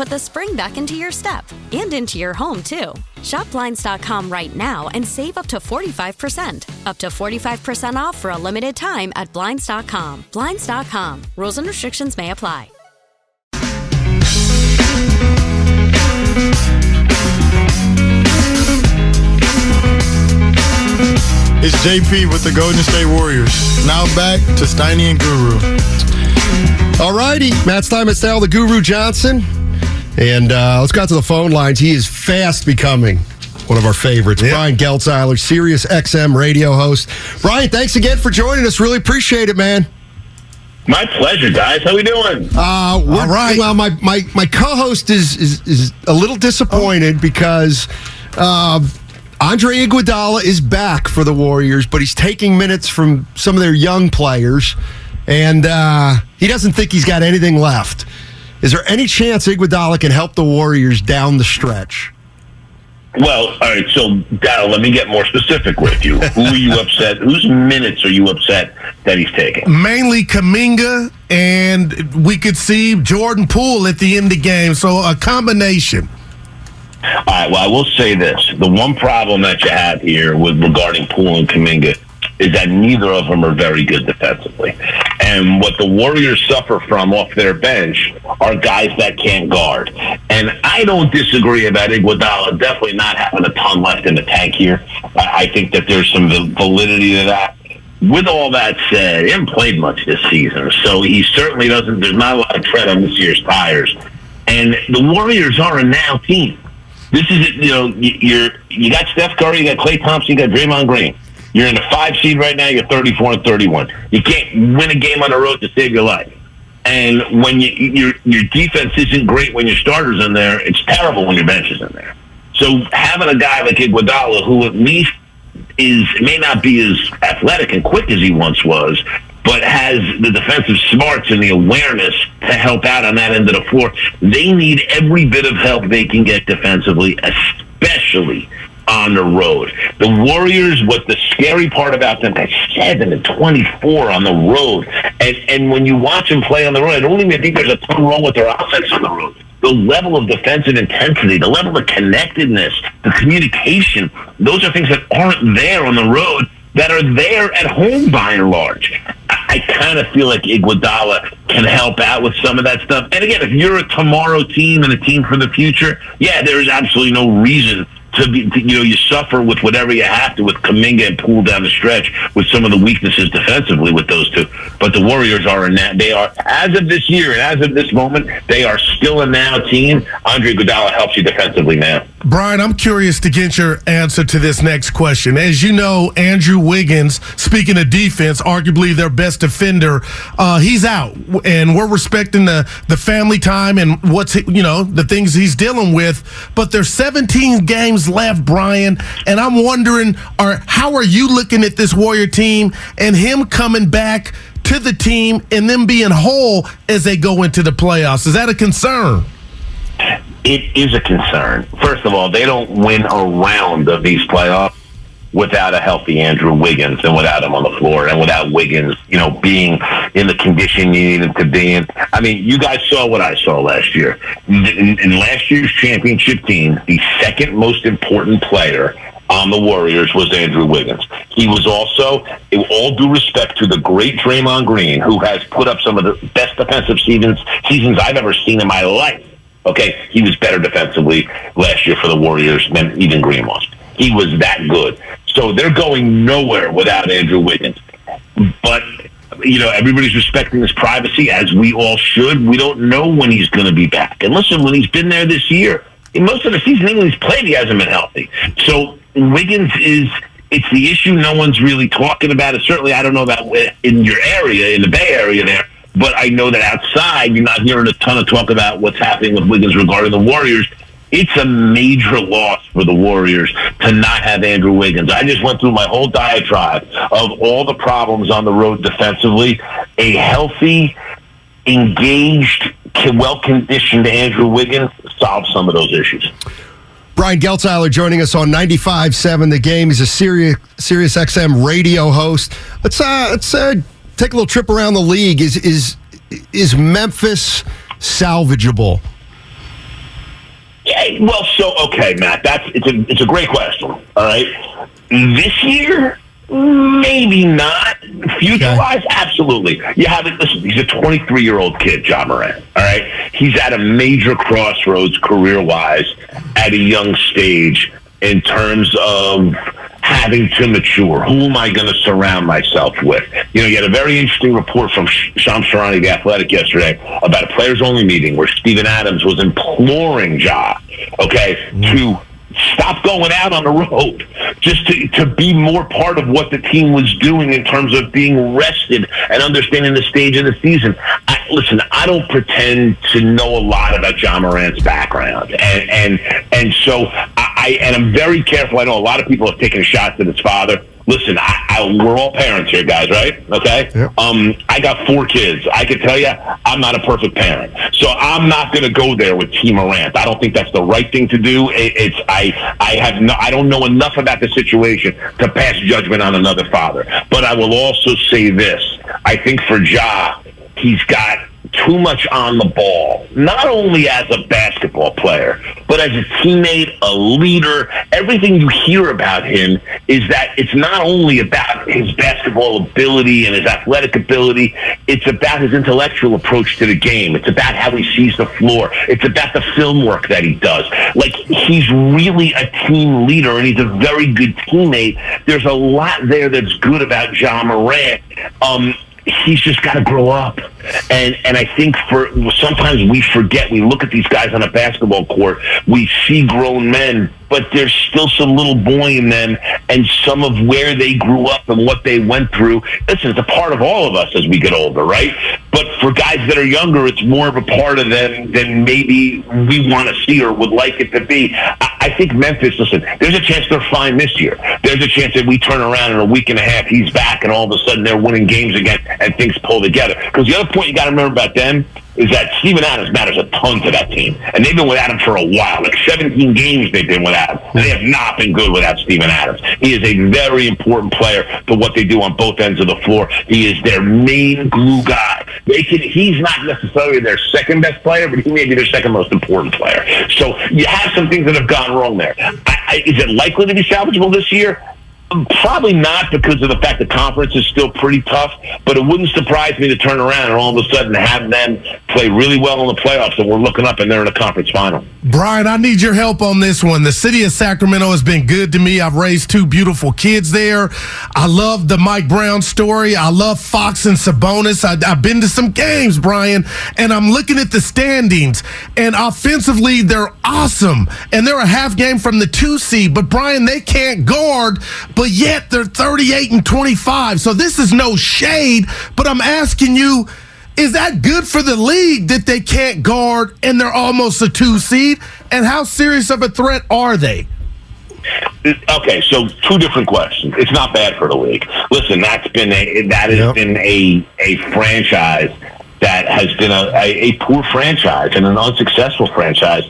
put the spring back into your step and into your home, too. Shop Blinds.com right now and save up to 45%. Up to 45% off for a limited time at Blinds.com. Blinds.com. Rules and restrictions may apply. It's JP with the Golden State Warriors. Now back to Steiny and Guru. All righty, Matt's time at style, the Guru Johnson. And uh, let's go out to the phone lines. He is fast becoming one of our favorites. Yeah. Brian Geltzeiler, Sirius XM radio host. Brian, thanks again for joining us. Really appreciate it, man. My pleasure, guys. How are we doing? Uh, we're- All right. Well, my, my, my co-host is, is is a little disappointed because uh, Andre Iguodala is back for the Warriors, but he's taking minutes from some of their young players, and uh, he doesn't think he's got anything left. Is there any chance Iguodala can help the Warriors down the stretch? Well, all right. So, Darryl, let me get more specific with you. Who are you upset? Whose minutes are you upset that he's taking? Mainly Kuminga, and we could see Jordan Poole at the end of the game. So a combination. All right. Well, I will say this: the one problem that you have here with regarding Poole and Kuminga is that neither of them are very good defensively. And what the Warriors suffer from off their bench are guys that can't guard. And I don't disagree about Iguodala definitely not having a ton left in the tank here. I, think that there's some validity to that. With all that said, he hasn't played much this season, so he certainly doesn't. There's not a lot of tread on this year's tires. And the Warriors are a now team. This is you know you're you got Steph Curry, you got Klay Thompson, you got Draymond Green. You're in the five seed right now. You're 34 and 31. You can't win a game on the road to save your life. And when you, your your defense isn't great when your starters in there, it's terrible when your bench is in there. So having a guy like Iguodala, who at least is may not be as athletic and quick as he once was, but has the defensive smarts and the awareness to help out on that end of the floor. They need every bit of help they can get defensively, especially on the road. The Warriors, what the scary part about them, got seven and twenty-four on the road, and and when you watch them play on the road, I don't even think there's a ton wrong with their offense on the road. The level of defensive intensity, the level of connectedness, the communication, those are things that aren't there on the road that are there at home by and large. I, I kind of feel like Iguodala can help out with some of that stuff. And again, if you're a tomorrow team and a team for the future, yeah, there is absolutely no reason to be, to, you know, you suffer with whatever you have to with Kuminga and Poole down the stretch with some of the weaknesses defensively with those two. But the Warriors are a now, they are, as of this year and as of this moment, they are still a now team. Andre Iguodala helps you defensively now. Brian, I'm curious to get your answer to this next question. As you know, Andrew Wiggins, speaking of defense, arguably their best defender, uh, he's out, and we're respecting the the family time and what's you know the things he's dealing with. But there's 17 games left, Brian, and I'm wondering, are how are you looking at this Warrior team and him coming back to the team and them being whole as they go into the playoffs? Is that a concern? it is a concern. First of all, they don't win a round of these playoffs without a healthy Andrew Wiggins and without him on the floor and without Wiggins, you know, being in the condition you need him to be in. I mean, you guys saw what I saw last year. In, last year's championship team, the second most important player on the Warriors was Andrew Wiggins. He was also, all due respect to the great Draymond Green, who has put up some of the best defensive seasons seasons I've ever seen in my life. Okay, he was better defensively last year for the Warriors than even Green was. He was that good. So they're going nowhere without Andrew Wiggins. But you know, everybody's respecting his privacy as we all should. We don't know when he's going to be back. And listen, when he's been there this year, most of the season he's played, he hasn't been healthy. So Wiggins is it's the issue no one's really talking about it. Certainly, I don't know about in your area, in the Bay Area there, but I know that outside you're not hearing a ton of talk about what's happening with Wiggins regarding the Warriors. It's a major loss for the Warriors to not have Andrew Wiggins. I just went through my whole diatribe of all the problems on the road defensively. A healthy, engaged, well conditioned Andrew Wiggins solves some of those issues. Brian Geltzeiler joining us on 95.7 The Game. He's a Sirius, Sirius XM radio host. Let's uh, let's uh, take a little trip around the league. Is is is Memphis salvageable? Yeah, well, so okay, Matt. That's it's a it's a great question. All right, this year Maybe not. Future wise, absolutely. You have it. Listen, he's a 23 year old kid, Ja Morant. All right. He's at a major crossroads career wise at a young stage in terms of having to mature. Who am I going to surround myself with? You know, you had a very interesting report from Shams Charania, the athletic, yesterday about a players only meeting where Steven Adams was imploring Ja, okay, mm. to stop going out on the road just to, to be more part of what the team was doing in terms of being rested and understanding the stage of the season. I, listen, I don't pretend to know a lot about Ja Morant's background, and and and so I, and I'm very careful. I know a lot of people have taken shots at his father listen, I, I, we're all parents here, guys, right? Okay. Yep. Um, I got four kids. I can tell you, I'm not a perfect parent, so I'm not going to go there with Team Morant. I don't think that's the right thing to do. It, it's I, I have no, I don't know enough about the situation to pass judgment on another father. But I will also say this: I think for Ja, he's got too much on the ball, not only as a basketball player, but as a teammate, a leader. Everything you hear about him is that it's not only about his basketball ability and his athletic ability, it's about his intellectual approach to the game. It's about how he sees the floor. It's about the film work that he does. Like, he's really a team leader and he's a very good teammate. There's a lot there that's good about Ja Morant. Um, he's just got to grow up. And and I think for sometimes we forget. We look at these guys on a basketball court. We see grown men, but there's still some little boy in them, and some of where they grew up and what they went through. Listen, it's a part of all of us as we get older, right? But for guys that are younger, it's more of a part of them than maybe we want to see or would like it to be. I, I think Memphis. Listen, there's a chance they're fine this year. There's a chance that we turn around in a week and a half, he's back, and all of a sudden they're winning games again, and things pull together. Because the other point you got to remember about them is that Steven Adams matters a ton to that team. And they've been without him for a while. Like 17 games they've been without him. And they have not been good without Steven Adams. He is a very important player to what they do on both ends of the floor. He is their main glue guy. They can, he's not necessarily their second best player, but he may be their second most important player. So you have some things that have gone wrong there. I, I, is it likely to be salvageable this year? Probably not because of the fact the conference is still pretty tough, but it wouldn't surprise me to turn around and all of a sudden have them play really well in the playoffs and we're looking up and they're in a conference final. Brian, I need your help on this one. The city of Sacramento has been good to me. I've raised two beautiful kids there. I love the Mike Brown story. I love Fox and Sabonis. I, have been to some games, Brian, and I'm looking at the standings. And offensively, they're awesome. And they're a half game from the two seed. But Brian, they can't guard but yet they're 38 and 25. So this is no shade, but I'm asking you, is that good for the league that they can't guard and they're almost a two seed? And how serious of a threat are they? Okay, so two different questions. It's not bad for the league. Listen, that's been a that has yep. been a a franchise that has been a, a, a poor franchise and an unsuccessful franchise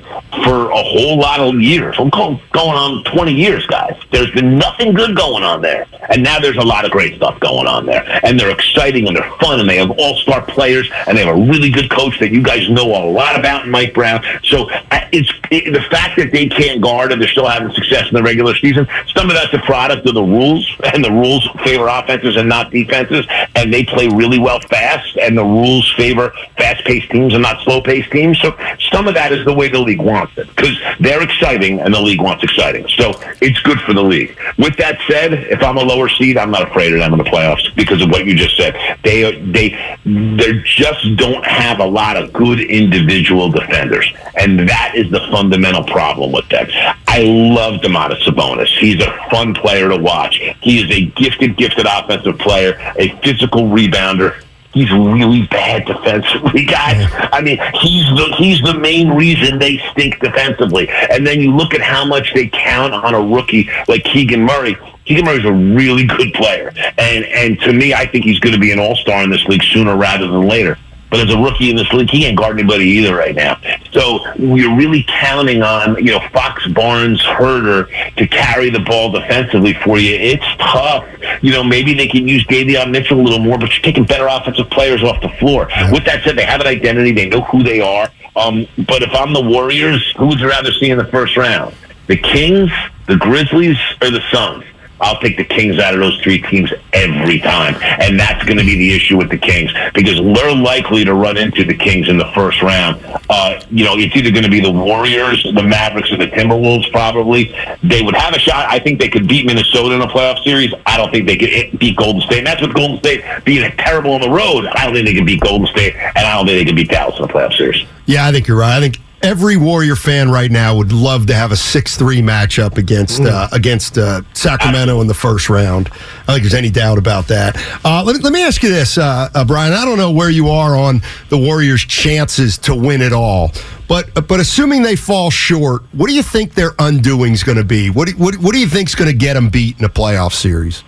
for a whole lot of years. I'm going on 20 years, guys. There's been nothing good going on there. And now there's a lot of great stuff going on there. And they're exciting and they're fun and they have all star players and they have a really good coach that you guys know a lot about, Mike Brown. So it's it, the fact that they can't guard and they're still having success in the regular season, some of that's a product of the rules and the rules favor offenses and not defenses. And they play really well fast and the rules favor fast paced teams and not slow paced teams. So some of that is the way the league wants it because they're exciting and the league wants exciting. So it's good for the league. With that said, if I'm a lower seed, I'm not afraid of them in the playoffs because of what you just said. They they they just don't have a lot of good individual defenders, and that is the fundamental problem with them. I love Domantas Sabonis. He's a fun player to watch. He is a gifted, gifted offensive player, a physical rebounder he's really bad defensively, guys. I mean, he's the he's the main reason they stink defensively. And then you look at how much they count on a rookie like Keegan Murray. Keegan Murray's a really good player, and and to me, I think he's going to be an all star in this league sooner rather than later. But as a rookie in this league, he can't guard anybody either right now. So we're really counting on, you know, Fox Barnes, Huerter to carry the ball defensively for you. It's tough. You know, maybe they can use Davion Mitchell a little more, but you're taking better offensive players off the floor. With that said, they have an identity. They know who they are. Um, but if I'm the Warriors, who would you rather see in the first round? The Kings, the Grizzlies, or the Suns? I'll take the Kings out of those three teams every time. And that's going to be the issue with the Kings because they're likely to run into the Kings in the first round. Uh, you know, it's either going to be the Warriors, the Mavericks, or the Timberwolves probably. They would have a shot. I think they could beat Minnesota in a playoff series. I don't think they could beat Golden State. And that's with Golden State being terrible on the road. I don't think they can beat Golden State, and I don't think they can beat Dallas in a playoff series. Yeah, I think you're right. I think every Warrior fan right now would love to have a six-three matchup against uh, against uh, Sacramento in the first round. I don't think there's any doubt about that. Uh, let, me, let me ask you this, uh, uh, Brian. I don't know where you are on the Warriors' chances to win it all, but but assuming they fall short, what do you think their undoing is going to be? What do, what, what do you think is going to get them beat in a playoff series?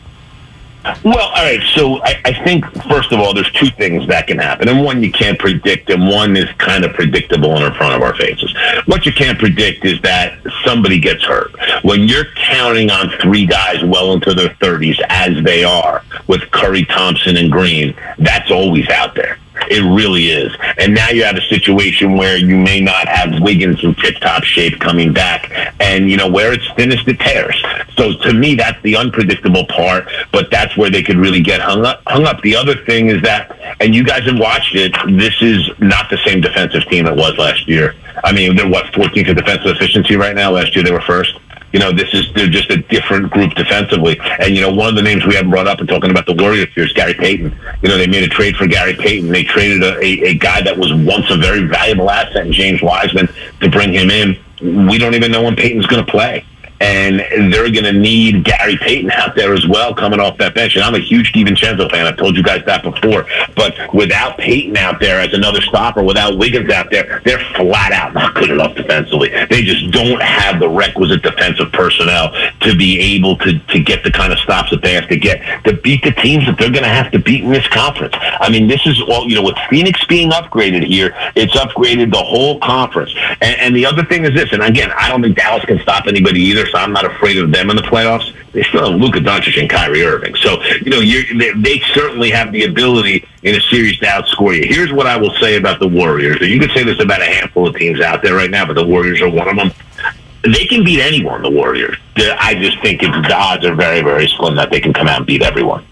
Well, all right. So I, I, think first of all, there's two things that can happen, and one you can't predict, and one is kind of predictable in front of our faces. What you can't predict is that somebody gets hurt. When you're counting on three guys well into their 30s, as they are with Curry, Thompson, and Green, that's always out there. It really is. And now you have a situation where you may not have Wiggins in tip top shape coming back. And, you know, where it's thinnest, it tears. So to me, that's the unpredictable part, but that's where they could really get hung up. Hung up. The other thing is that, and you guys have watched it, this is not the same defensive team it was last year. I mean, they're what, 14th in defensive efficiency right now? Last year they were first you know, this is they're just a different group defensively. And you know, one of the names we haven't brought up and talking about the Warriors here is Gary Payton. You know, they made a trade for Gary Payton. They traded a, a, a guy that was once a very valuable asset in James Wiseman to bring him in. We don't even know when Payton's going to play and they're going to need Gary Payton out there as well coming off that bench. And I'm a huge DiVincenzo fan. I've told you guys that before. But without Payton out there as another stopper, without Wiggins out there, they're flat out not good enough defensively. They just don't have the requisite defensive personnel to be able to, to get the kind of stops that they have to get to beat the teams that they're going to have to beat in this conference. I mean, this is all, you know, with Phoenix being upgraded here, it's upgraded the whole conference. And, and the other thing is this, and again, I don't think Dallas can stop anybody either I'm not afraid of them in the playoffs. They still have Luka Doncic and Kyrie Irving. So, you know, they, they certainly have the ability in a series to outscore you. Here's what I will say about the Warriors. You could say this about a handful of teams out there right now, but the Warriors are one of them. They can beat anyone, the Warriors. I just think the odds are very, very slim that they can come out and beat everyone.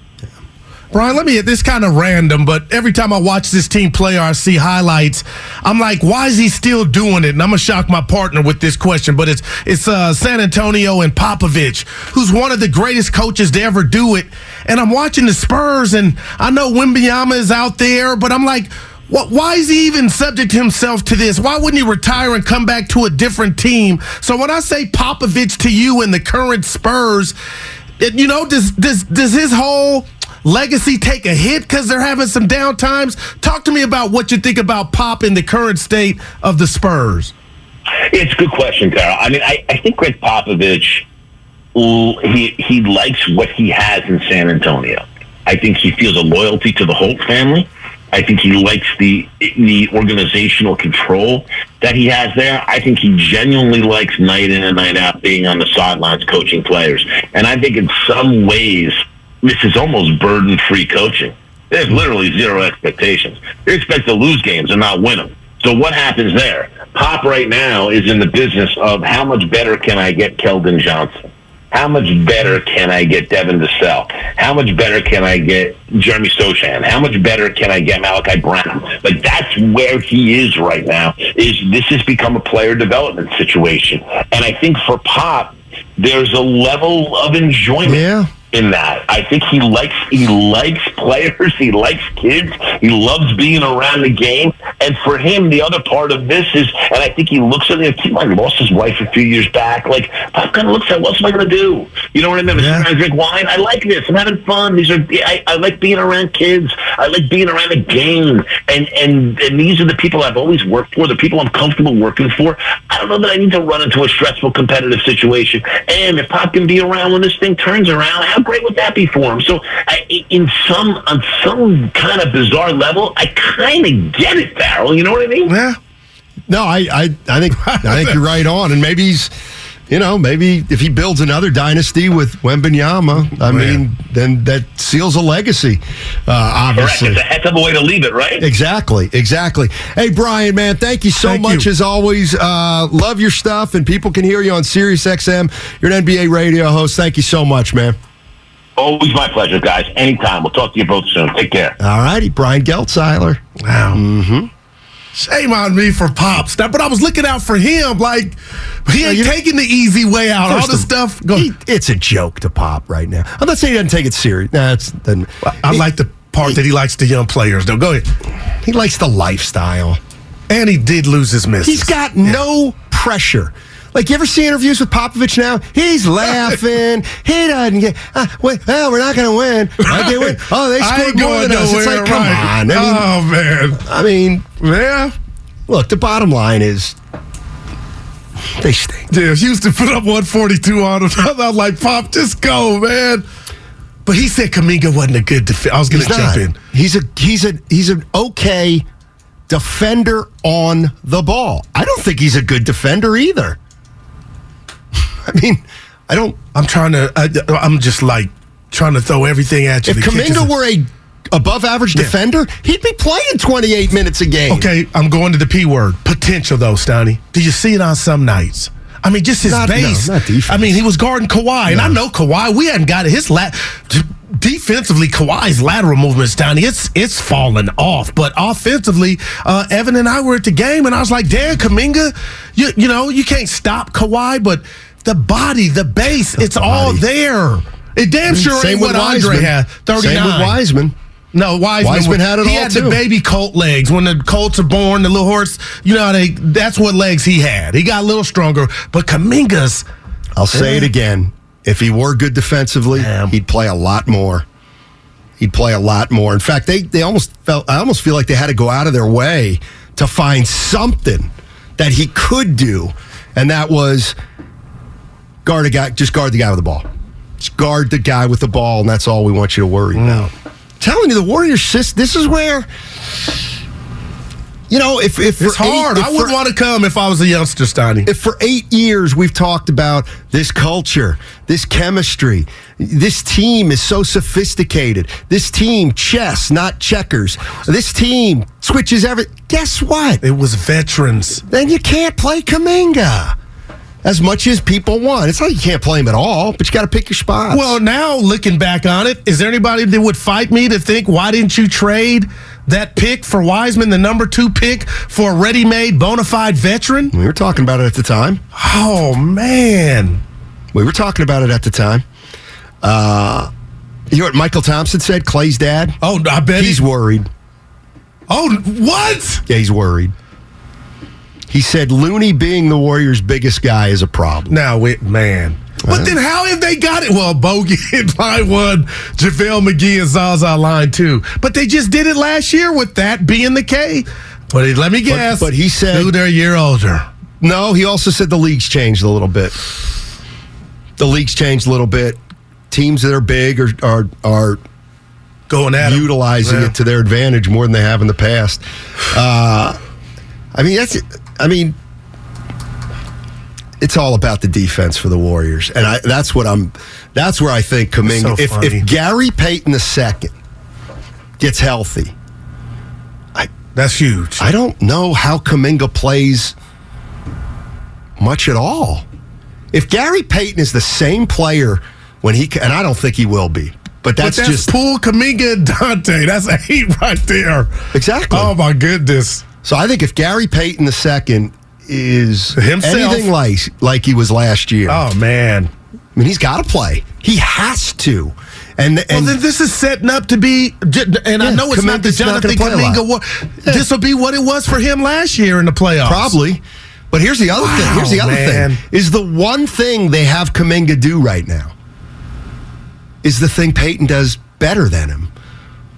Brian, let me hit this kind of random, but every time I watch this team play or I see highlights, I'm like, why is he still doing it? And I'm gonna shock my partner with this question, but it's it's uh, San Antonio and Popovich, who's one of the greatest coaches to ever do it. And I'm watching the Spurs, and I know Wembanyama is out there, but I'm like, what, why is he even subject himself to this? Why wouldn't he retire and come back to a different team? So when I say Popovich to you in the current Spurs, it, you know, does does does his whole legacy take a hit because they're having some down times? Talk to me about what you think about Pop in the current state of the Spurs. It's a good question, Carl. I mean, I, I think Gregg Popovich, he he likes what he has in San Antonio. I think he feels a loyalty to the Holt family. I think he likes the the organizational control that he has there. I think he genuinely likes night in and night out being on the sidelines coaching players. And I think in some ways this is almost burden free coaching. There's literally zero expectations. They expect to lose games and not win them. So what happens there? Pop right now is in the business of how much better can I get Keldon Johnson? How much better can I get Devin Vassell? How much better can I get Jeremy Sochan? How much better can I get Malachi Brown? Like that's where he is right now. Is this has become a player development situation? And I think for Pop, there's a level of enjoyment. Yeah in that. I think he likes he likes players, he likes kids, he loves being around the game. And for him, the other part of this is, and I think he looks at it. He like lost his wife a few years back. Like Pop kind of looks at, what else am I going to do? You know what I mean? Yeah. I drink wine. I like this. I'm having fun. These are I, I like being around kids. I like being around a game. And and and these are the people I've always worked for. The people I'm comfortable working for. I don't know that I need to run into a stressful competitive situation. And if Pop can be around when this thing turns around, how great would that be for him? So, I, in some on some kind of bizarre level, I kind of get it, Farrell. You know what I mean? Yeah. No, I, I, I think I think you're right on, and maybe he's you know, maybe if he builds another dynasty with Wembanyama, I mean, then that seals a legacy. Uh, obviously, Correct. it's a heck of a way to leave it, right? Exactly, exactly. Hey, Brian, man, thank you so thank much you. as always. Uh, love your stuff, and people can hear you on Sirius XM. You're an NBA radio host. Thank you so much, man. Always my pleasure, guys. Anytime. We'll talk to you both soon. Take care. All righty, Brian Geltzeiler. Wow. Mm-hmm. Shame on me for pops. But I was looking out for him. Like he ain't taking the easy way out. All the stuff. Go. He, it's a joke to pop right now. I'm not saying he doesn't take it serious. Nah, it's, then, well, I he, like the part he, that he likes the young players. Though, go ahead. He likes the lifestyle, and he did lose his missus. He's got yeah. no pressure. Like you ever see interviews with Popovich now? He's laughing. he doesn't get. Uh, wait, well, we're not going to win. Okay, win. Oh, they scored more than us. It's like, come right. on. I mean, oh man. I mean, yeah. Look, the bottom line is they stink. Yeah, Houston put up 142 on him. I'm like, Pop, just go, man. But he said Kuminga wasn't a good defender. I was going to jump in. He's a he's a he's an okay defender on the ball. I don't think he's a good defender either. I mean, I don't. I'm trying to. I, am just like trying to throw everything at you. If Kuminga were a above average yeah. defender, he'd be playing 28 minutes a game. Okay, I'm going to the P word. Potential, though, Stoney. Do you see it on some nights? I mean, just his not, base. No, not defense. I mean, he was guarding Kawhi, no. and I know Kawhi. We hadn't got it. His lat defensively, Kawhi's lateral movements down. It's it's fallen off, but offensively, uh, Evan and I were at the game, and I was like, "Dan Kuminga, you you know you can't stop Kawhi, but the body, the base, the it's body. all there. It damn mm, sure Same ain't what Andre had. Thirty nine. Same with Wiseman. No, Wiseman, Wiseman had it he all He had too. the baby colt legs. When the colts are born, the little horse, you know, they that's what legs he had. He got a little stronger. But Kuminga's. I'll say it eh. again. If he were good defensively, Damn. he'd play a lot more. He'd play a lot more. In fact, they they almost felt. I almost feel like they had to go out of their way to find something that he could do, and that was guard a guy. Just guard the guy with the ball. Just guard the guy with the ball, and that's all we want you to worry mm. about telling you, the Warriors, this is where. You know, if, if it's hard, eight, if I wouldn't want to come if I was a youngster, Steiny. If for eight years we've talked about this culture, this chemistry, this team is so sophisticated. This team, chess, not checkers. This team switches every. Guess what? It was veterans. Then you can't play Kuminga as much as people want. It's not you can't play him at all, but you got to pick your spots. Well, now looking back on it, is there anybody that would fight me to think why didn't you trade that pick for Wiseman, the number two pick for a ready-made, bona fide veteran? We were talking about it at the time. Oh man, we were talking about it at the time. Uh, you know what Michael Thompson said? Klay's dad. Oh, I bet he's worried. Oh, what? Yeah, he's worried. He said Looney being the Warriors' biggest guy is a problem. Now, wait, man. But then how have they got it? Well, Bogey hit line one, JaVale McGee and Zaza line two. But they just did it last year with that being the case. But let me guess. But, but he said. They're a year older. No, he also said the league's changed a little bit. The league's changed a little bit. Teams that are big are, are, are going at utilizing Yeah. it to their advantage more than they have in the past. Uh, I mean, that's. I mean, it's all about the defense for the Warriors, and I, that's what I'm. That's where I think Kuminga. So if, if Gary Payton II gets healthy, That's huge. I don't know how Kuminga plays much at all. If Gary Payton is the same player when he, and I don't think he will be, but that's, but that's just Poole, Kuminga, and Donte. That's a eight right there. exactly. Oh my goodness. So I think if Gary Payton II is Himself. anything like like he was last year, Oh man. I mean, he's got to play. He has to. And Well, and then this is setting up to be, and I know it's not the Jonathan. Kuminga. wa- This will be what it was for him last year in the playoffs. probably. But here's the other thing. Here's the other man. thing. Is the one thing they have Kuminga do right now is the thing Payton does better than him,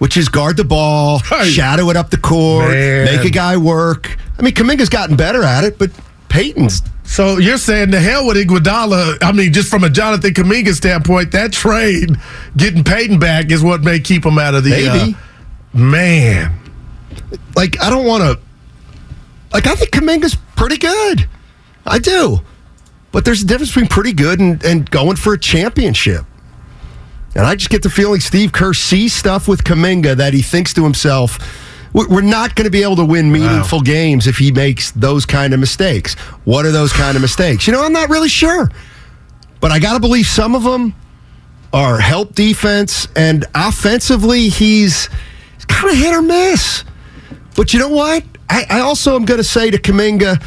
which is guard the ball, Right. shadow it up the court, Man. make a guy work. I mean, Kuminga's gotten better at it, but Payton's So you're saying the hell with Iguodala? I mean, just from a Jonathan Kuminga standpoint, that trade getting Peyton back is what may keep him out of the. maybe. uh, man, like I don't want to. Like I think Kuminga's pretty good. I do, but there's a difference between pretty good and, and going for a championship. And I just get the feeling Steve Kerr sees stuff with Kuminga that he thinks to himself, "We- "We're not going to be able to win meaningful games if he makes those kind of mistakes." What are those kind of mistakes? You know, I'm not really sure, but I got to believe some of them are help defense and offensively. He's, kind of hit or miss. But you know what? I, I also am going to say to Kuminga,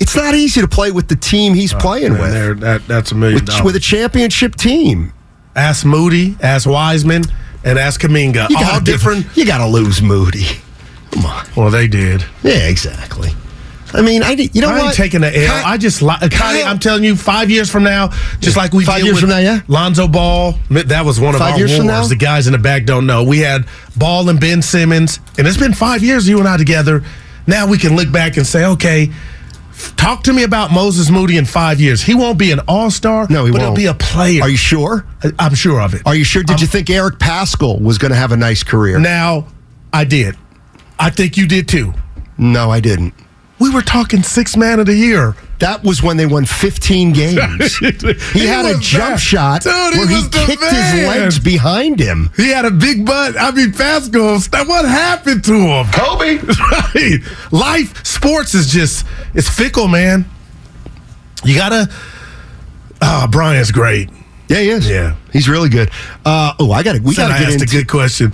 it's not easy to play with the team he's oh, playing Man, with, that, that's a million with, dollars. with a championship team. Ask Moody, ask Wiseman, and ask Kuminga. You All different. You got to lose Moody. Come on. Well, they did. Yeah, exactly. I mean, I you know I what? ain't taking the L. Ky- I just li- Connie, I'm telling you, five years from now, just like we Five years from now, yeah. Lonzo Ball. That was one of Five our years wars. from now? The guys in the back don't know. We had Ball and Ben Simmons, and it's been five years you and I together. Now we can look back and say, okay, talk to me about Moses Moody in five years. He won't be an All Star. No, he but won't. he'll be a player. Are you sure? I- I'm sure of it. Are you sure? Did you think Eric Paschall was going to have a nice career? Now, I did. I think you did too. No, I didn't. We were talking six man of the year. That was when they won 15 games. He, had a jump bad. shot Dude, he where he was the kicked his legs behind him. He had a big butt. I mean, Paschall. st- What happened to him? Kobe. Right. Life, sports is just it's fickle, man. You gotta. Ah, Brian's great. Yeah, he is. Yeah. he's really good. Uh, oh, I got to. We got to get asked into a good question.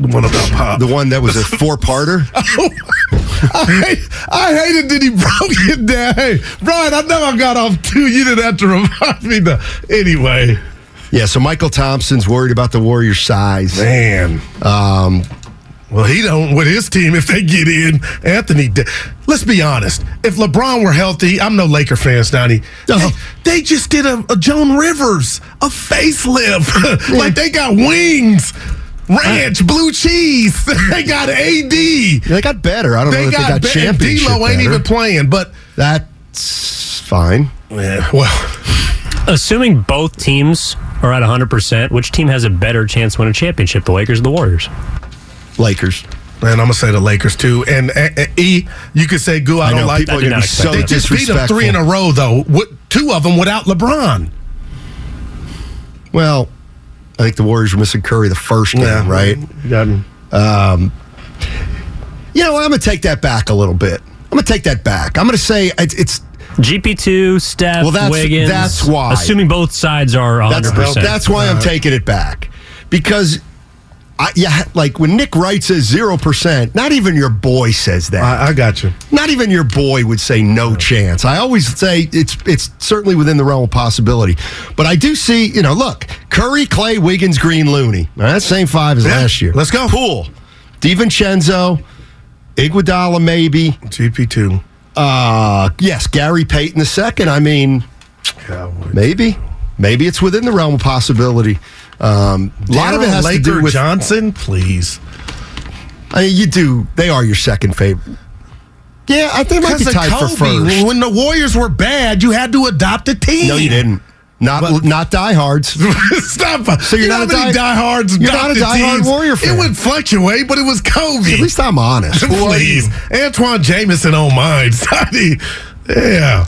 The one about pop. the one that was a four-parter. I, I hated that he broke it down. Hey, Brian, I know I got off too. You didn't have to remind me. The, anyway, yeah, so Michael Thompson's worried about the Warriors' size. man. Um, Well, he don't with his team if they get in. Anthony, Da- let's be honest. If LeBron were healthy, I'm no Laker fan, Donnie. Uh-huh. They, they just did a, a Joan Rivers, a facelift. like they got wings, ranch, blue cheese. they got AD. they got better. I don't know They if they got, got ba- championship D'Lo ain't better. even playing, but That's fine. yeah, well, Assuming both teams are at 100%, which team has a better chance to win a championship, the Lakers or the Warriors? Lakers. man, I'm gonna say the Lakers too. And uh, uh, E, you could say, "Goo, I, I don't know like." people are going to be so They just beat them three in a row, though. What, two of them without LeBron. Well, I think the Warriors were missing Curry the first game, right? You got him. Um, you know. I'm going to take that back a little bit. I'm going to take that back. I'm going to say it's, it's GP2, Steph, Well, that's- Wiggins. that's why. Assuming both sides are 100%. that's, that's why I'm taking it back because. I, yeah, like when Nick Wright says zero percent, not even your boy says that. I, I got you. not even your boy would say no chance. I always say it's it's certainly within the realm of possibility. But I do see, you know, look, Curry, Klay, Wiggins, Green, Looney. Now, that's same five as Yeah, last year. let's go. Poole, DiVincenzo, Iguodala, maybe. GP two. Uh, yes, Gary Payton the second. I mean, maybe, maybe it's within the realm of possibility. Um, a lot of it has Laker to do with. Johnson, please. I mean, you do. They are your second favorite. Yeah, I think it might be tied for first. When the Warriors were bad, you had to adopt a team. No, you didn't. Not not diehards. Stop. So you're You not know a die- diehards. You're not a diehard teams? Warrior fan. It would fluctuate, but it was Kobe. At least I'm honest. Who are you? Please, Antawn Jamison on mine. Sonny. Yeah.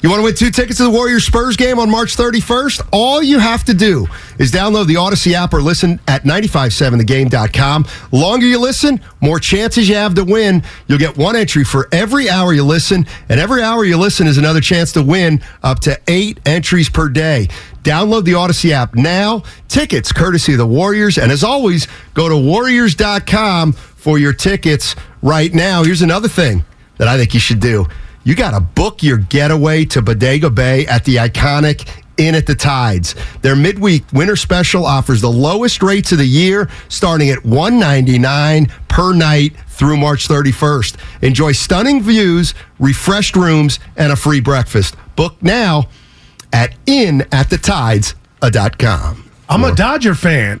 You want to win two tickets to the Warriors Spurs game on March 31st? All you have to do is download the Audacy app or listen at 957thegame.com. Longer you listen, more chances you have to win. You'll get one entry for every hour you listen, and every hour you listen is another chance to win up to eight entries per day. Download the Audacy app now. Tickets courtesy of the Warriors. And as always, go to warriors.com for your tickets right now. Here's another thing that I think you should do. You got to book your getaway to Bodega Bay at the iconic Inn at the Tides. Their midweek winter special offers the lowest rates of the year, starting at 199 per night through March 31st. Enjoy stunning views, refreshed rooms, and a free breakfast. Book now at innatthetides.com. I'm a Dodger fan.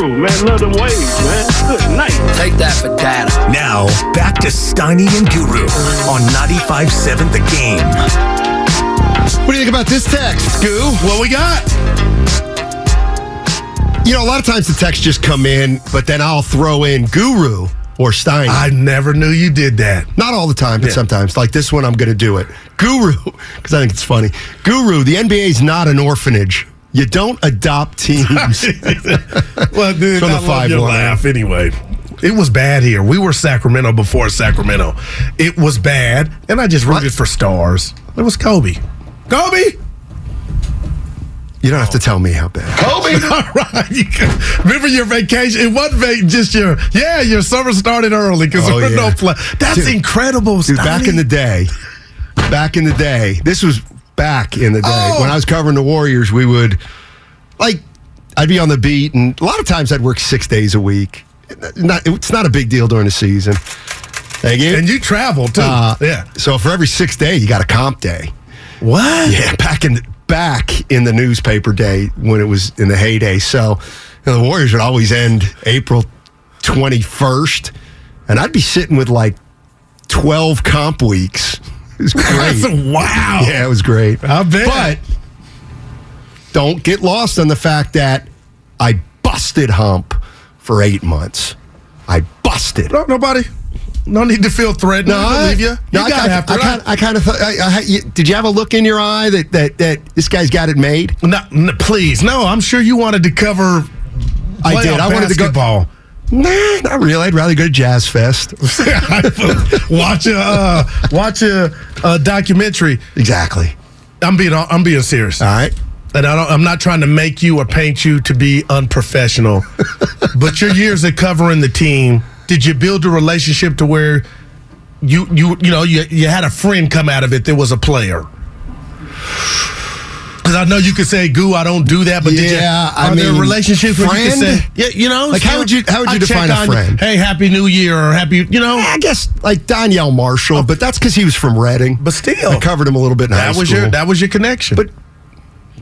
Guru, man, love them waves, man. Good night. Take that for data. Now, back to Steiny and Guru on 95.7 The Game. What do you think about this text, Goo? What we got? You know, a lot of times the texts just come in, but then I'll throw in Guru or Stein. I never knew you did that. Not all the time, but Yeah. sometimes. Like this one, I'm going to do it. Guru, because I think it's funny. Guru, the NBA is not an orphanage. You don't adopt teams. well, dude, From the five your one. laugh anyway. It was bad here. We were Sacramento before Sacramento. It was bad, and I just rooted for stars. It was Kobe. Kobe. You don't have to tell me how bad. Kobe. All right. You can, remember your vacation? It wasn't va- just your yeah. Your summer started early because Oh, there were no yeah. play. That's Dude, incredible. Dude, back in the day, back in the day, this was back in the day Oh. when I was covering the Warriors. We would like, I'd be on the beat, and a lot of times I'd work six days a week. Not, it's not a big deal during the season. Thank you. and you travel too. Uh, yeah. So for every six day, you got a comp day. What? Yeah, back in the, back in the newspaper day when it was in the heyday. So you know, the Warriors would always end April twenty first, and I'd be sitting with like twelve comp weeks. It was great. That's- wow. Yeah, it was great. I bet. But don't get lost on the fact that I busted hump for eight months. I busted. No, nobody. No need to feel threatened. I believe you. No, you I, got I, I, I kind of thought. I, I, did you have a look in your eye that that that this guy's got it made? No, no, please, no. I'm sure you wanted to cover. I did. I wanted to go- basketball. Nah, not really. I'd rather go to Jazz Fest. watch a uh, watch a, a documentary. Exactly. I'm being I'm being serious. All right. And I don't, I'm not trying to make you or paint you to be unprofessional, but your years of covering the team, did you build a relationship to where you you you know you you had a friend come out of it that was a player? Because I know you could say, "Goo, I don't do that," but did you, Yeah, I are there mean, relationships where you friend? can say, "Yeah, you know"? Like, how would you- how would you I define a on you. friend? Hey, Happy New Year or Happy, you know? I guess like Donyell Marshall, but that's because he was from Reading. But still, I covered him a little bit in high that was school. your that was your connection. But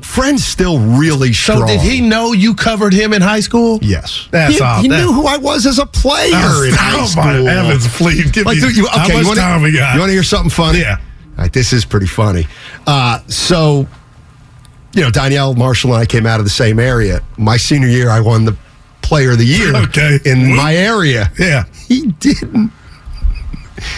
friend's still really strong. So did he know you covered him in high school? Yes, That's he, all. he That- knew who I was as a player Oh, in high oh, school. my heavens, please, give me- dude, you, how much you wanna, time we got? You want to hear something funny? Yeah. All right, this is pretty funny. Uh, so, you know, Donyell Marshall and I came out of the same area. My senior year, I won the Player of the Year Okay. in my area. Yeah. He didn't.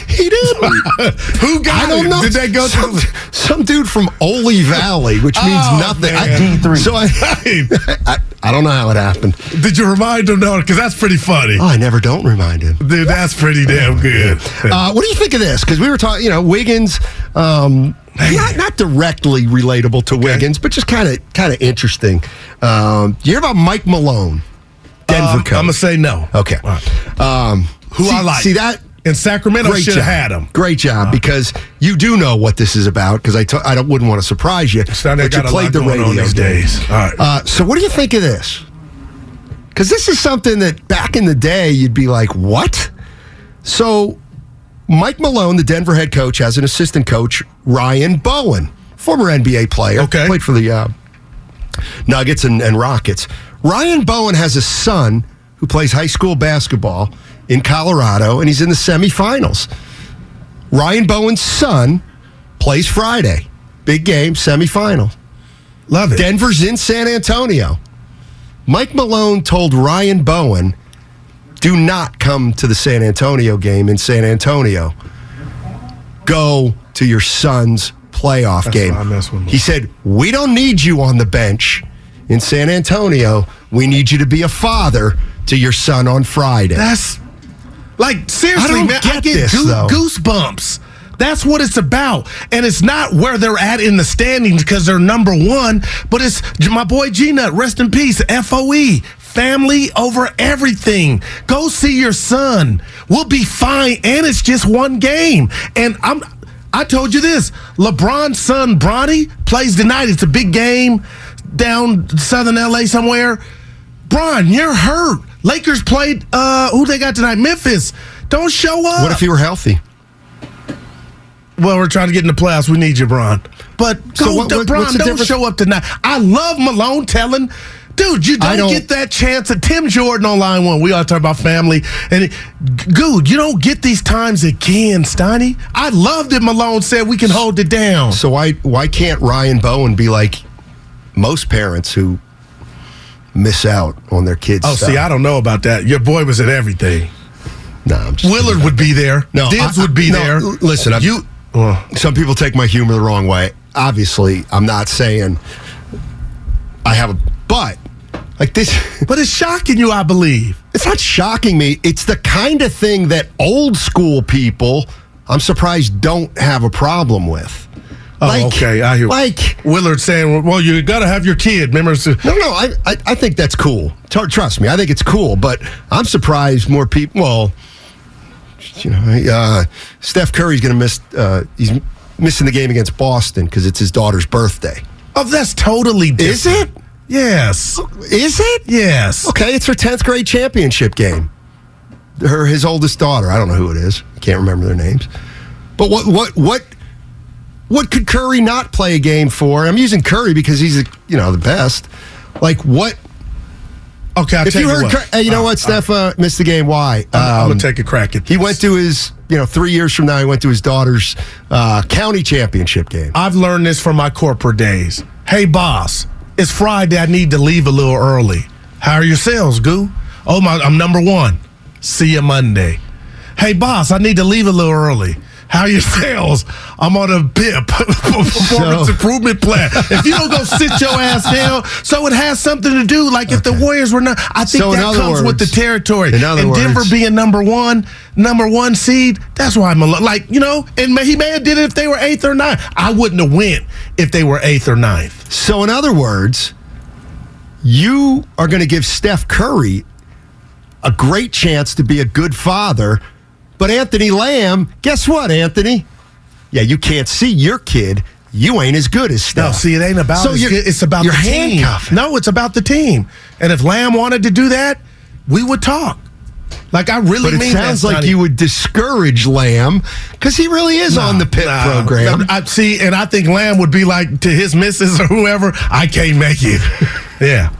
He didn't. Who got I don't it? know. Did that go some, to some dude from Oley Valley, which means Oh, nothing. man. I, so I, I, I don't know how it happened. Did you remind him? No, because that's pretty funny. Oh, I never don't remind him. Dude, that's pretty damn good. Uh, what do you think of this? Because we were talking, you know, Wiggins, um, not not directly relatable to Wiggins, but just kind of kind of interesting. Um, you hear about Mike Malone, Denver Um, coach? I'm gonna say no. Okay. Um, Who see, I like. See that? In Sacramento, should have had him. Great job, because you do know what this is about. Because I t- I don't, wouldn't want to surprise you. Like but you played the radio these days. All right. Uh, so what do you think of this? Because this is something that back in the day you'd be like, what? So Mike Malone, the Denver head coach, has an assistant coach, Ryan Bowen, former NBA player. Okay. Played for the uh, Nuggets and, and Rockets. Ryan Bowen has a son who plays high school basketball in Colorado, and he's in the semifinals. Ryan Bowen's son plays Friday. Big game, semifinal. Love it. Denver's in San Antonio. Mike Malone told Ryan Bowen, do not come to the San Antonio game in San Antonio. Go to your son's playoff That's game. why I mess with him. He said, We don't need you on the bench in San Antonio. We need you to be a father to your son on Friday. That's like seriously, I man. I get get this, goo- goosebumps. That's what it's about, and it's not where they're at in the standings because they're number one. But it's my boy G Nut, rest in peace. Foe, family over everything. Go see your son. We'll be fine, and it's just one game. And I'm. I told you this. LeBron's son Bronny plays tonight. It's a big game down southern LA somewhere. Bron, you're hurt. Lakers played uh who they got tonight? Memphis. Don't show up. what if you were healthy? well, we're trying to get in the playoffs. We need you, Bron. But So go, what- what- Bron, don't difference? show up tonight. I love Malone telling. Dude, you don't, don't- get that chance. At Tim Jordan on line one, we all talk about family. And it, Good, you don't get these times again, Steiny. I love that Malone said we can hold it down. So why why can't Ryan Bowen be like most parents who miss out on their kids? Oh, see, I don't know about that. Your boy was at everything. no, I'm just Willard would be there. No, Dibs I- would be no, there. listen, I'm- you. Well, Some people take my humor the wrong way. Obviously, I'm not saying I have a but like this. but it's shocking you, I believe. It's not shocking me. It's the kind of thing that old school people, I'm surprised, don't have a problem with. Oh, okay. I hear. Like, Willard saying, "Well, you got to have your kid." Remember, no, no, I, I, I think that's cool. Tr- Trust me, I think it's cool. But I'm surprised more people. Well, you know, uh, Steph Curry's going to miss. Uh, he's missing the game against Boston because it's his daughter's birthday. oh, that's totally different. Is it? Yes. Is it? Yes. Okay, it's her tenth grade championship game. Her his oldest daughter. I don't know who it is. I can't remember their names. But what what what what could Curry not play a game for? I'm using Curry because he's the you know the best. Like what? Okay, I'll if you you, heard. Cur- hey, you know Uh, what? Steph uh, missed the game. Why? I'm, I'm Um, gonna take a crack at. he went to his you know three years from now. He went to his daughter's uh, county championship game. I've learned this from my corporate days. Hey, boss, it's Friday. I need to leave a little early. How are your sales, Goo? Oh my, I'm number one. See you Monday. Hey, boss, I need to leave a little early. How are your sales? I'm on a PIP, performance So- improvement plan. If you don't go sit your ass down, so it has something to do. Like if the Warriors were not, I think So that comes with the territory. in other and Denver words- being number one, number one seed, that's why I'm a, like you know. And he may have did it if they were eighth or ninth. I wouldn't have went if they were eighth or ninth. So, in other words, you are going to give Steph Curry a great chance to be a good father. But Anthony Lamb, guess what, Anthony? Yeah, you can't see your kid. You ain't as good as Steph. No, see, it ain't about. So it's, it's about the team. No, it's about the team. And if Lamb wanted to do that, we would talk. Like I really But it mean sounds that, like you would discourage Lamb because he really is on the pit program. I see, and I think Lamb would be like to his missus or whoever, I can't make it. yeah.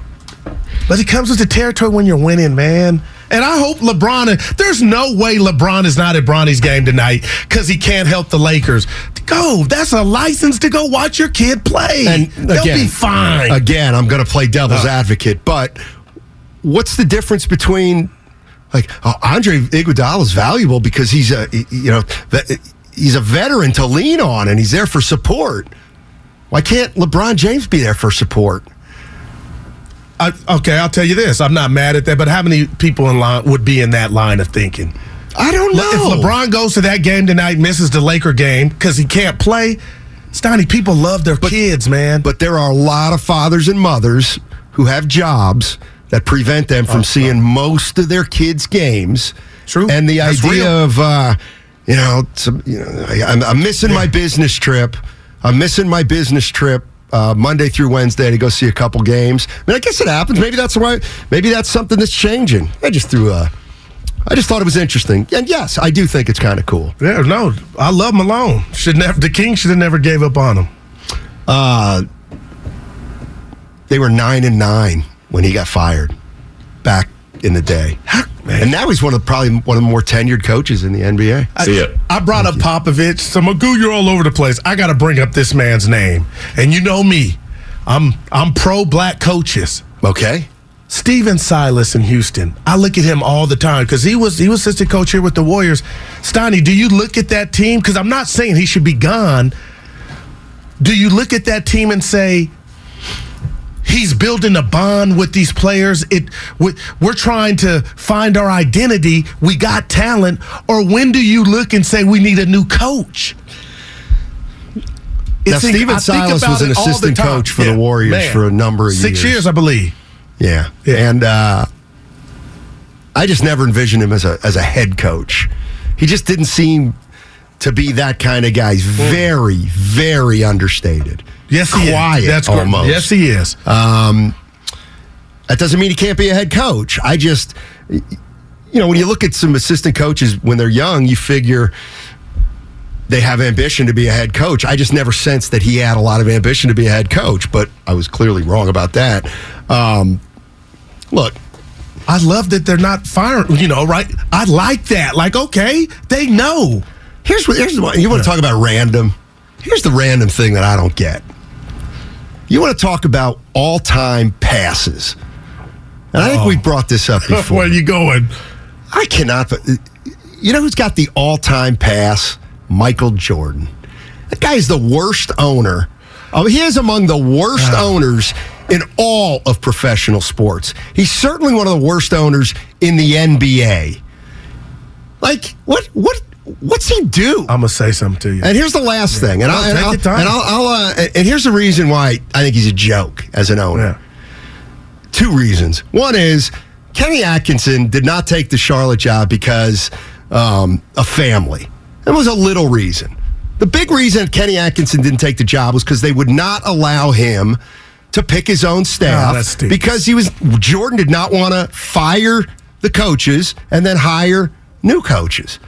But it comes with the territory when you're winning, man. And I hope LeBron, there's no way LeBron is not at Bronny's game tonight because he can't help the Lakers. Go. That's a license to go watch your kid play. And They'll again, be fine. Again, I'm going to play devil's Uh. advocate, but what's the difference between like oh, Andre Iguodala is valuable because he's a you know he's a veteran to lean on and he's there for support. Why can't LeBron James be there for support? I, okay, I'll tell you this. I'm not mad at that, but how many people in line would be in that line of thinking? I don't know. If LeBron goes to that game tonight, misses the Laker game because he can't play, Stoney, people love their kids, man. But there are a lot of fathers and mothers who have jobs that prevent them Oh, from seeing most of their kids' games. True. And the That's idea real. of, uh, you know, some, you know I, I'm, I'm missing my business trip. I'm missing my business trip. Uh, Monday through Wednesday to go see a couple games. I mean, I guess it happens. Maybe that's why. Maybe that's something that's changing. I just threw a. I just thought it was interesting, and yes, I do think it's kind of cool. Yeah, no, I love Malone. Should never the King should have never gave up on him. Uh, they were nine and nine when he got fired back in the day, and now he's one of the, probably one of the more tenured coaches in the NBA. I, I brought up Popovich. So Magoo, you're all over the place. I got to bring up this man's name, and you know me, I'm I'm pro black coaches. Okay. Stephen Silas in Houston. I look at him all the time because he was he was assistant coach here with the Warriors. Stoney, do you look at that team? Because I'm not saying he should be gone. Do you look at that team and say he's building a bond with these players? It we- we're trying to find our identity. We got talent, or when do you look and say we need a new coach? Now, It's Stephen Silas was an it all the assistant coach for Yeah, the Warriors man. for a number of Six years. years, I believe. Yeah. And uh, I just never envisioned him as a as a head coach. He just didn't seem to be that kind of guy. He's very, very understated. Yes, he is. That's almost. Yes, he is. Um, that doesn't mean he can't be a head coach. I just, you know, when you look at some assistant coaches when they're young, you figure they have ambition to be a head coach. I just never sensed that he had a lot of ambition to be a head coach, but I was clearly wrong about that. Um, look, I love that they're not firing. You know, right? I like that. Like, okay, they know. Here's what. Here's what you want to talk about random. Here's the random thing that I don't get. You want to talk about all-time passes, and I think Oh. we brought this up before. Where are you going? I cannot. But you know who's got the all-time pass? Michael Jordan. That guy is the worst owner. Oh, he is among the worst ah. owners in all of professional sports. He's certainly one of the worst owners in the NBA. Like what? What? What's he do? I'm gonna say something to you. And here's the last thing, and No, I'll, and take I'll, and I'll, I'll uh, and here's the reason why I think he's a joke as an owner. Two reasons. One is Kenny Atkinson did not take the Charlotte job because um, of family. That was a little reason. The big reason Kenny Atkinson didn't take the job was because they would not allow him to pick his own Oh, staff stinks. because he was Jordan did not want to fire the coaches and then hire new coaches.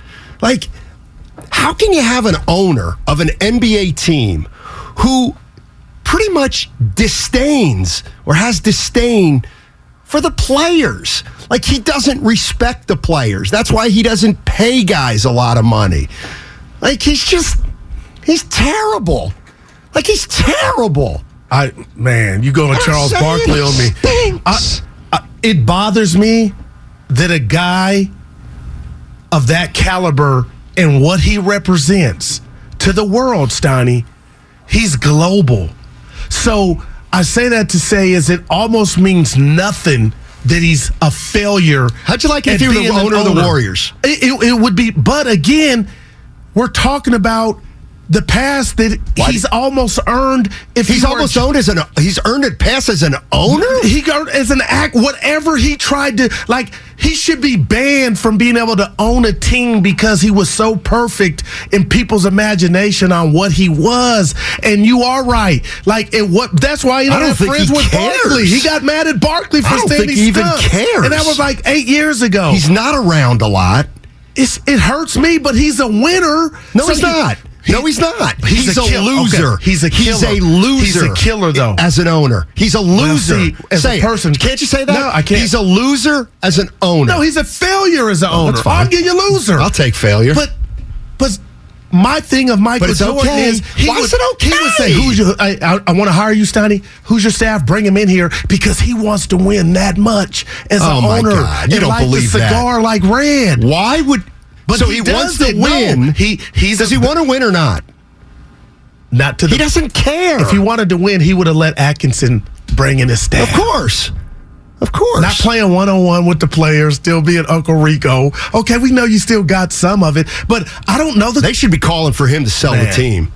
Like, how can you have an owner of an NBA team who pretty much disdains or has disdain for the players? Like, he doesn't respect the players. That's why he doesn't pay guys a lot of money. Like, he's just, he's terrible. Like, he's terrible. I man, you going Charles Barkley on me? I, I, it bothers me that a guy of that caliber and what he represents to the world, Steiny, he's global. So I say that to say is it almost means nothing that he's a failure. How'd you like it if he were the an owner of the Warriors? It, it, it would be, but again, we're talking about the pass that he's almost earned. If He's he almost owned as an, he's earned it pass as an owner? he got as an act whatever he tried to like he should be banned from being able to own a team because he was so perfect in people's imagination on what he was. And you are right. Like, it, what? That's why he I don't don't have think friends he with cares. Barkley. He got mad at Barkley for I don't standing think he even stuck. cares. And that was like eight years ago. He's not around a lot. It's, it hurts me, but he's a winner. No, So he's he- not. No, he's not. He's He's, a a, kill- loser. okay, he's a He's a loser. He's a killer, though. As an owner, he's a loser. see, as say a it. person- can't you say that? No, I can't. He's a loser as an owner. No, he's a failure as an Oh, owner. that's fine. I'll give you loser. I'll take failure. But, but my thing of Michael Jordan okay. is he Why would, is it okay? He would say, "Who's your? I, I, I want to hire you, Steiny. Who's your staff? Bring him in here because he wants to win that much as Oh, an my owner. God. You and don't like believe the that. cigar like red. Why would? But so he he, wants to. No, win. he he's Does a- he want to win or not? Not to the. He doesn't care. If he wanted to win, he would have let Atkinson bring in his staff. of course, of course. Not playing one on one with the players, still being Uncle Rico. Okay, we know you still got some of it, but I don't know that They should be calling for him to sell Man. the team.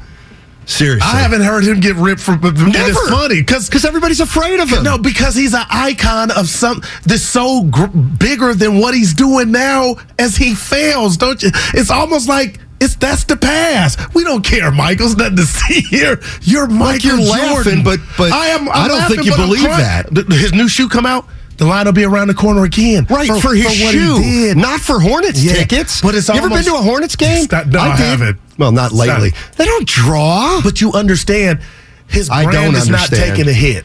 Seriously, I haven't heard him get ripped from. Never. And it's funny because because everybody's afraid of him. no, because he's an icon of some that's so gr- bigger than what he's doing now as he fails. Don't you? It's almost like. It's that's the past. We don't care, Michael's nothing to see here. You're Michael you're Jordan. laughing, but- but I am. I I'm don't laughing, think you believe that. His new shoe come out. The line will be around the corner again. Right for, his what he shoe, did. not for Hornets Yeah, tickets. but it's you ever been to a Hornets game? Not- no, I did. haven't. Well, not It's not- lately. They don't draw. But you understand, his I brand don't is not taking a hit.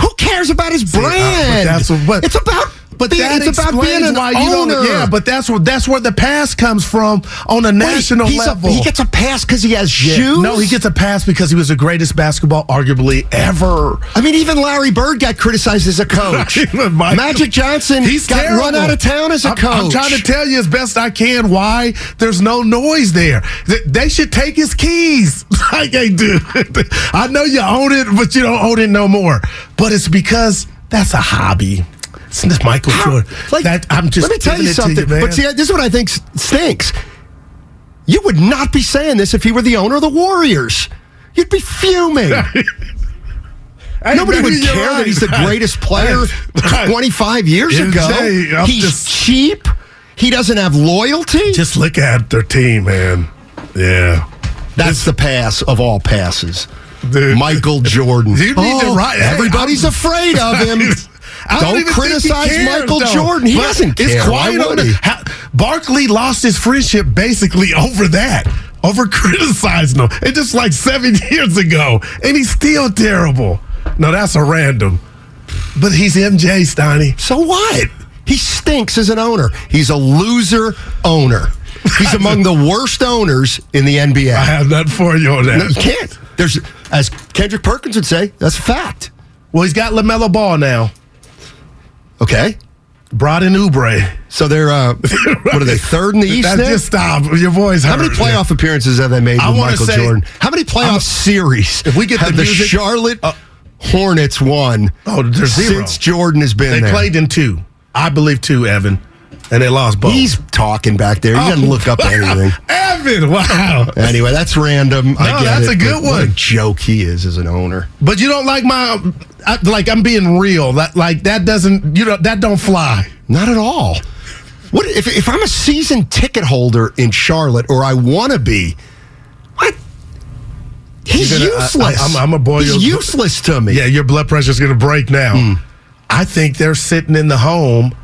Who cares about his uh, but brand? that's what- but- it's about. But being, that it's about being an why you owner. Yeah, but that's where that's where the pass comes from on a Wait, national he's a- level. he gets a pass because he has Yeah. shoes. No, he gets a pass because he was the greatest basketball, arguably ever. I mean, even Larry Bird got criticized as a coach. Magic Johnson He's got terrible. run out of town as a I'm, coach. I'm trying to tell you as best I can why there's no noise there. Th- They should take his keys like they do. I know you own it, but you don't own it no more. But it's because that's a hobby. It's just Michael Jordan. Like, that, I'm just let me tell you something. man. but see, this is what I think stinks. You would not be saying this if he were the owner of the Warriors. You'd be fuming. Hey, Nobody would care right. that he's the greatest player Hey, 25 years ago. He's just- cheap. He doesn't have loyalty. Just look at their team, man. Yeah. That's the pass of all passes. Dude. Michael Jordan. You need to oh, write- hey, everybody's I'm- afraid of him. I Don't he criticize cares, Michael though. Jordan. He But doesn't care. Why quiet on would the, he? how, Barkley lost his friendship basically over that, over criticizing him. It's just like seven years ago, and he's still terrible. No, that's a random. But he's MJ Steiny. So what? He stinks as an owner. He's a loser owner. He's among the worst owners in the NBA. I have that for you on that. No, you can't. There's, as Kendrick Perkins would say, that's a fact. Well, he's got LaMelo Ball now. Okay. Brought in Oubre. So they're uh, what are they third in the East? That now? just stop. Your voice How many playoff appearances have they made I with Michael say- Jordan? How many playoff I'm- series If we get have the the, Charlotte Uh, Hornets won Oh, there's zero. since Jordan has been there. They there? played in two. I believe two, Evan. And they lost both. He's talking back there. He doesn't Oh, look up wow. anything. Evan, wow. Anyway, that's random. I No, that's it, a good but What a one. joke he is as an owner. But you don't like my I, like I'm being real. That like that doesn't you know that don't fly. Not at all. What if, if I'm a season ticket holder in Charlotte, or I want to be? What? He's gonna- useless. I, am I'm a boy. He's useless to me. Yeah, your blood pressure's going to break now. Hmm. I think they're sitting in the home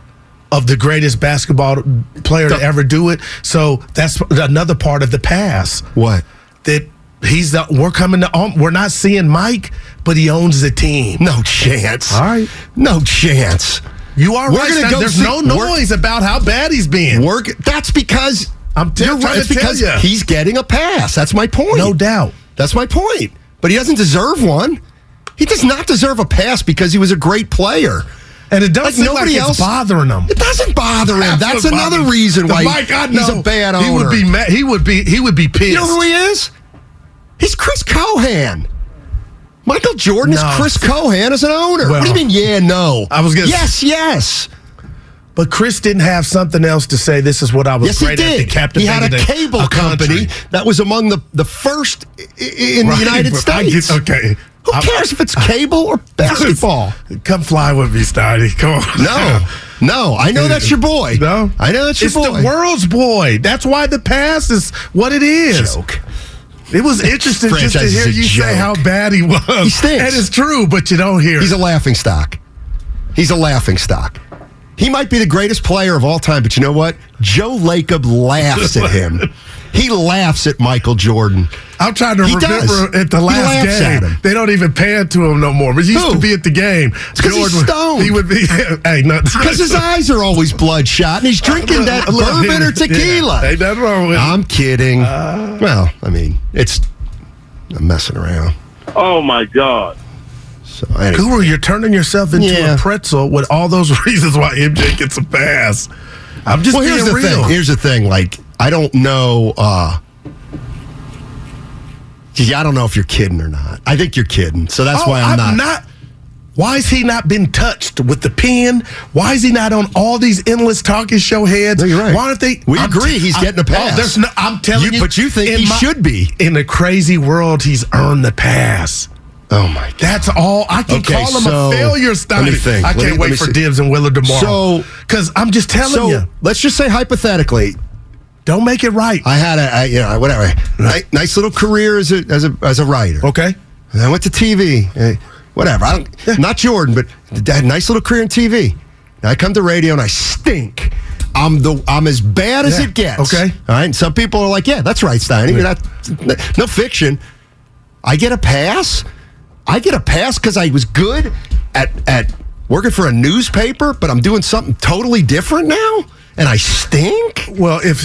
of the greatest basketball player to ever do it. So that's another part of the pass What? that he's the, we're coming to um, we're not seeing Mike, but he owns the team. No chance. All right. No chance. You are We're right. gonna go There's see- no noise about how bad he's been. Work. That's because I'm t- you're right. It's because he's getting a pass. That's my point. No doubt. That's my point. But he doesn't deserve one. He does not deserve a pass because he was a great player. And it doesn't Like nobody like else- bothering him. It doesn't bother him. That's, what another bothers- reason why Mike, I he's know, a bad owner. He would be mad. He would be. He would be pissed. You know who he is? He's Chris Cohan. Michael Jordan No. is Chris Cohan as an owner. Well, what do you mean? Yeah, no. I was gonna- Yes, yes. But Chris didn't have something else to say. This is what I was Yes, he great at. did. The captain He had a cable company that was among the, the first in the United States. okay. Who cares if it's cable or basketball? Come fly with me, Steiny. Come on. No. No, I know that's your boy. No, I know that's your it's boy. It's the world's boy. That's why the past is what it is. Joke. It was interesting just to hear you say how bad he was. He stinks. And it's true, but you don't hear He's a laughing stock. He's a laughing stock. He might be the greatest player of all time, but you know what? Joe Lacob laughs at him. He laughs at Michael Jordan. I'm trying to He remember does. at the last laughs at game. him. They don't even pan to him no more. But he used Who? to be at the game. It's 'cause he's would- stoned. He would be. hey, not Because his eyes are always bloodshot and he's drinking that bourbon or yeah, tequila. ain't nothing wrong with. I'm kidding. Uh, well, I mean, it's I'm messing around. Oh my God. So anyway. Guru, you're turning yourself into Yeah. a pretzel with all those reasons why MJ gets a pass. I'm just well, here's the real. thing. Here's the thing. Like, I don't know. uh yeah, I don't know if you're kidding or not. I think you're kidding. So that's Oh, why I'm, not. Why has he not been touched with the pen? Why is he not on all these endless talking show heads? No, right. Why aren't they? We I'm agree he's I- getting a pass. Oh, there's no, I'm telling You- you, but you think in he should be. In the crazy world, he's earned the pass. Oh my god. That's all. I can Okay, call him so, a failure, think. I can't me- wait for see. Dibs and Willard tomorrow. So- because I'm just telling So you, let's just say hypothetically, don't make it right. I had a I, you know whatever ni- nice little career as a as a as a writer. okay. And I went to TV. eh, whatever. I don't, not Jordan, but I had a nice little career in TV. Now I come to radio and I stink. I'm the I'm as bad as Yeah, it gets. okay. All right. And some people are like, yeah, that's right, Steiny. You're not no fiction. I get a pass. I get a pass because I was good at at working for a newspaper, but I'm doing something totally different now, and I stink. Well, if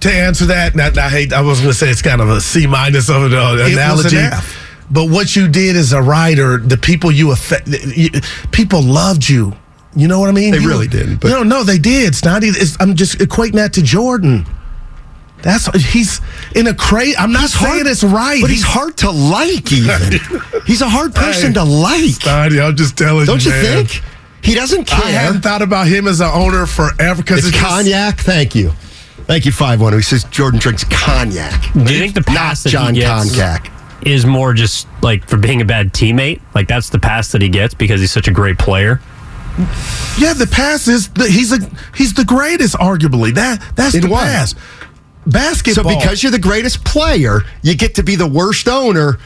to answer that, now, I hate. I was going to say it's kind of a C minus of an uh, was analogy. an. But what you did as a writer, the people you affect, you, people loved you. You know what I mean? They You- really didn't, but- no, no, they did. It's not. It's, I'm just equating that to Jordan. That's he's in a crazy. I'm not saying hard- it's right, but he's hard to like. Even he's a hard person to like. I'm just telling Don't you, you think? He doesn't care. I care. hadn't thought about him as an owner forever because it's cognac. Thank you. Thank you, 5 1. He says Jordan drinks cognac. Do you think the pass Not that John he gets Cognac. is more just like for being a bad teammate? Like that's the pass that he gets because he's such a great player. Yeah, the pass is the, he's a he's the greatest, arguably. That that's In the what? pass. So because you're the greatest player, you get to be the worst owner,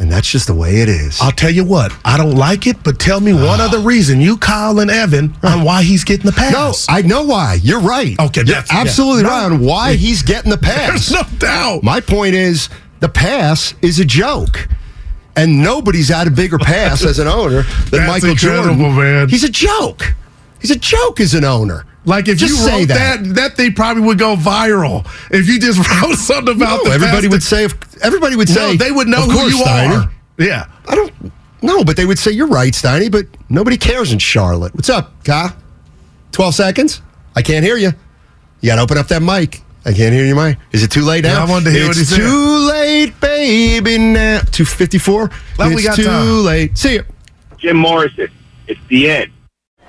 and that's just the way it is. I'll tell you what, I don't like it, but tell me one ah. other reason, you, Kyle, and Evan, on why he's getting the pass. no. I know why. You're right. Okay, You're that's- yeah. absolutely No. right on why he's getting the pass. There's no doubt. My point is the pass is a joke. And nobody's had a bigger pass as an owner than Michael Jordan. man. He's a joke. He's a joke as an owner. Like if Just you say wrote that. that. that, thing probably would go viral. If you just wrote something about No, the everybody pass would say. If, everybody would No, say they would know "Of who you Steiny." are. Yeah. I don't. No, but they would say you're right, Steiny. But nobody cares in Charlotte. What's up, Ka? Twelve seconds. I can't hear you. You got to open up that mic. I can't hear you, Mike. Is it too late now? Yeah, I wanted to hear it's what he said. too late, baby. Now two fifty four. Well, It's we got too time. late. See you. Jim Morrison. It's the end.